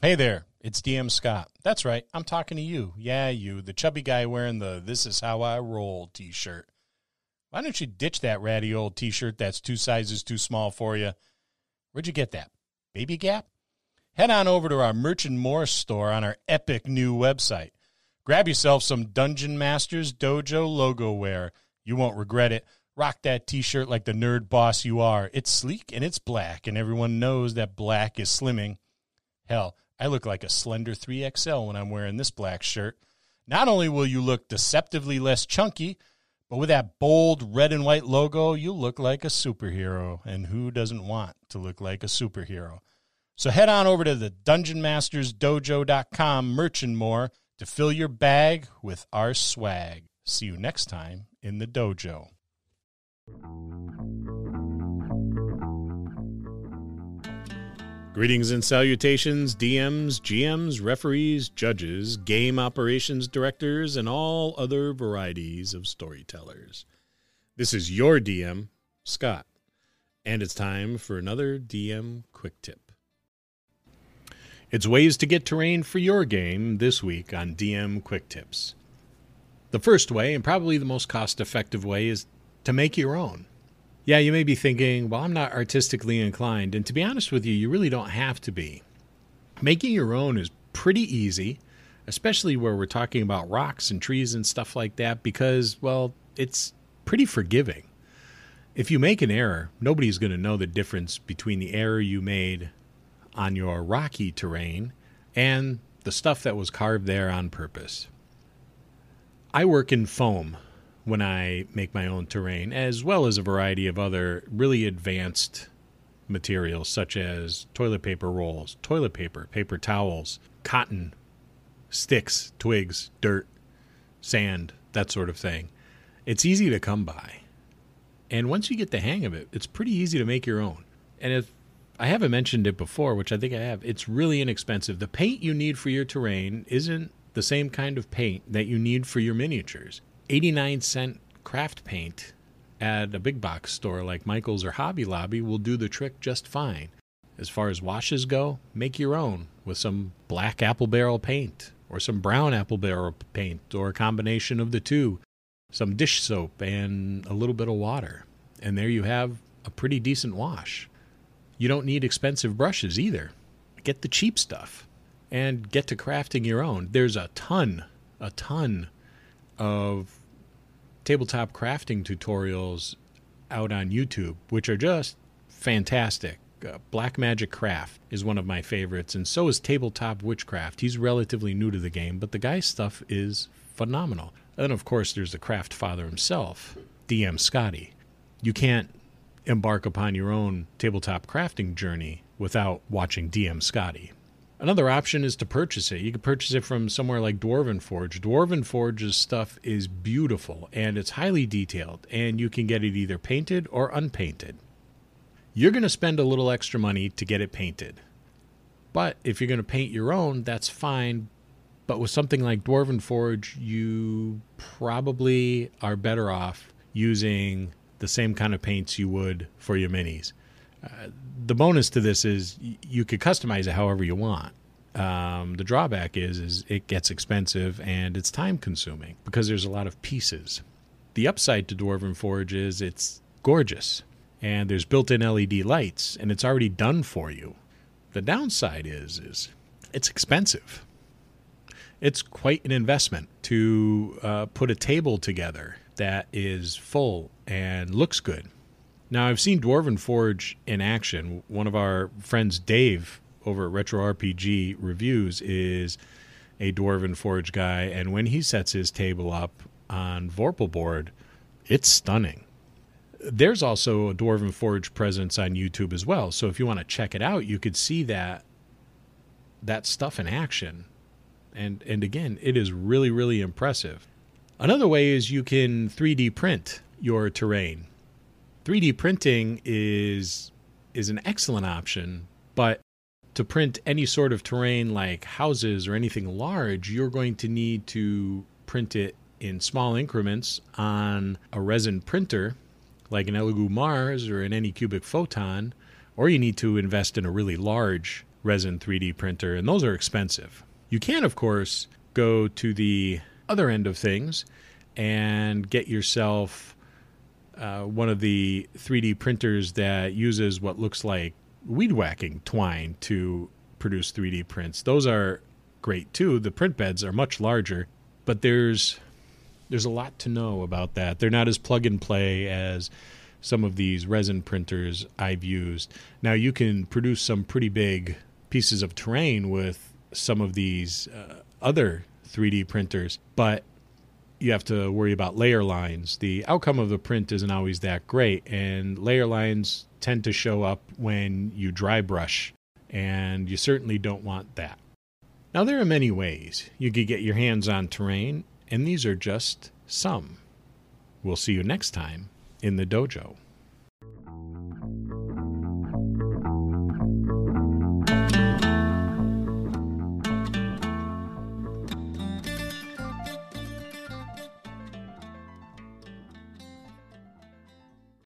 Hey there, it's DM Scott. That's right, I'm talking to you. Yeah, you, the chubby guy wearing the This Is How I Roll t shirt. Why don't you ditch that ratty old t shirt that's two sizes too small for you? Where'd you get that? Baby Gap? Head on over to our merch and more store on our epic new website. Grab yourself some Dungeon Masters Dojo logo wear. You won't regret it. Rock that t shirt like the nerd boss you are. It's sleek and it's black, and everyone knows that black is slimming. Hell, I look like a slender 3XL when I'm wearing this black shirt. Not only will you look deceptively less chunky, but with that bold red and white logo, you look like a superhero. And who doesn't want to look like a superhero? So head on over to the DungeonMastersDojo.com merch and more to fill your bag with our swag. See you next time in the dojo. Greetings and salutations, DMs, GMs, referees, judges, game operations directors, and all other varieties of storytellers. This is your DM, Scott, and it's time for another DM Quick Tip. It's ways to get terrain for your game this week on DM Quick Tips. The first way, and probably the most cost effective way, is to make your own. Yeah, you may be thinking, well, I'm not artistically inclined. And to be honest with you, you really don't have to be. Making your own is pretty easy, especially where we're talking about rocks and trees and stuff like that, because, well, it's pretty forgiving. If you make an error, nobody's going to know the difference between the error you made on your rocky terrain and the stuff that was carved there on purpose. I work in foam, when I make my own terrain, as well as a variety of other really advanced materials such as toilet paper rolls, toilet paper, paper towels, cotton, sticks, twigs, dirt, sand, that sort of thing. It's easy to come by. And once you get the hang of it, it's pretty easy to make your own. And if I haven't mentioned it before, which I think I have, it's really inexpensive. The paint you need for your terrain isn't the same kind of paint that you need for your miniatures. 89 cent craft paint at a big box store like Michael's or Hobby Lobby will do the trick just fine. As far as washes go, make your own with some black apple barrel paint or some brown apple barrel paint or a combination of the two, some dish soap and a little bit of water. And there you have a pretty decent wash. You don't need expensive brushes either. Get the cheap stuff and get to crafting your own. There's a ton, a ton of tabletop crafting tutorials out on YouTube, which are just fantastic. Uh, Black Magic Craft is one of my favorites, and so is Tabletop Witchcraft. He's relatively new to the game, but the guy's stuff is phenomenal. And of course, there's the craft father himself, DM Scotty. You can't embark upon your own tabletop crafting journey without watching DM Scotty. Another option is to purchase it. You can purchase it from somewhere like Dwarven Forge. Dwarven Forge's stuff is beautiful and it's highly detailed, and you can get it either painted or unpainted. You're going to spend a little extra money to get it painted. But if you're going to paint your own, that's fine. But with something like Dwarven Forge, you probably are better off using the same kind of paints you would for your minis. The bonus to this is you could customize it however you want. Um, the drawback is is it gets expensive and it's time consuming because there's a lot of pieces. The upside to Dwarven Forge is it's gorgeous and there's built-in LED lights and it's already done for you. The downside is is it's expensive. It's quite an investment to uh, put a table together that is full and looks good now, I've seen Dwarven Forge in action. One of our friends, Dave, over at Retro RPG Reviews, is a Dwarven Forge guy. And when he sets his table up on Vorpal board, it's stunning. There's also a Dwarven Forge presence on YouTube as well. So if you want to check it out, you could see that that stuff in action. And and again, it is really really impressive. Another way is you can 3D print your terrain. 3D printing is is an excellent option, but to print any sort of terrain like houses or anything large, you're going to need to print it in small increments on a resin printer like an Elegoo Mars or an Anycubic Photon, or you need to invest in a really large resin 3D printer, and those are expensive. You can, of course, go to the other end of things and get yourself uh, one of the 3D printers that uses what looks like weed whacking twine to produce 3D prints. Those are great too. The print beds are much larger, but there's there's a lot to know about that. They're not as plug and play as some of these resin printers I've used. Now you can produce some pretty big pieces of terrain with some of these uh, other 3D printers, but you have to worry about layer lines. The outcome of the print isn't always that great, and layer lines tend to show up when you dry brush, and you certainly don't want that. Now, there are many ways you could get your hands on terrain, and these are just some. We'll see you next time in the dojo.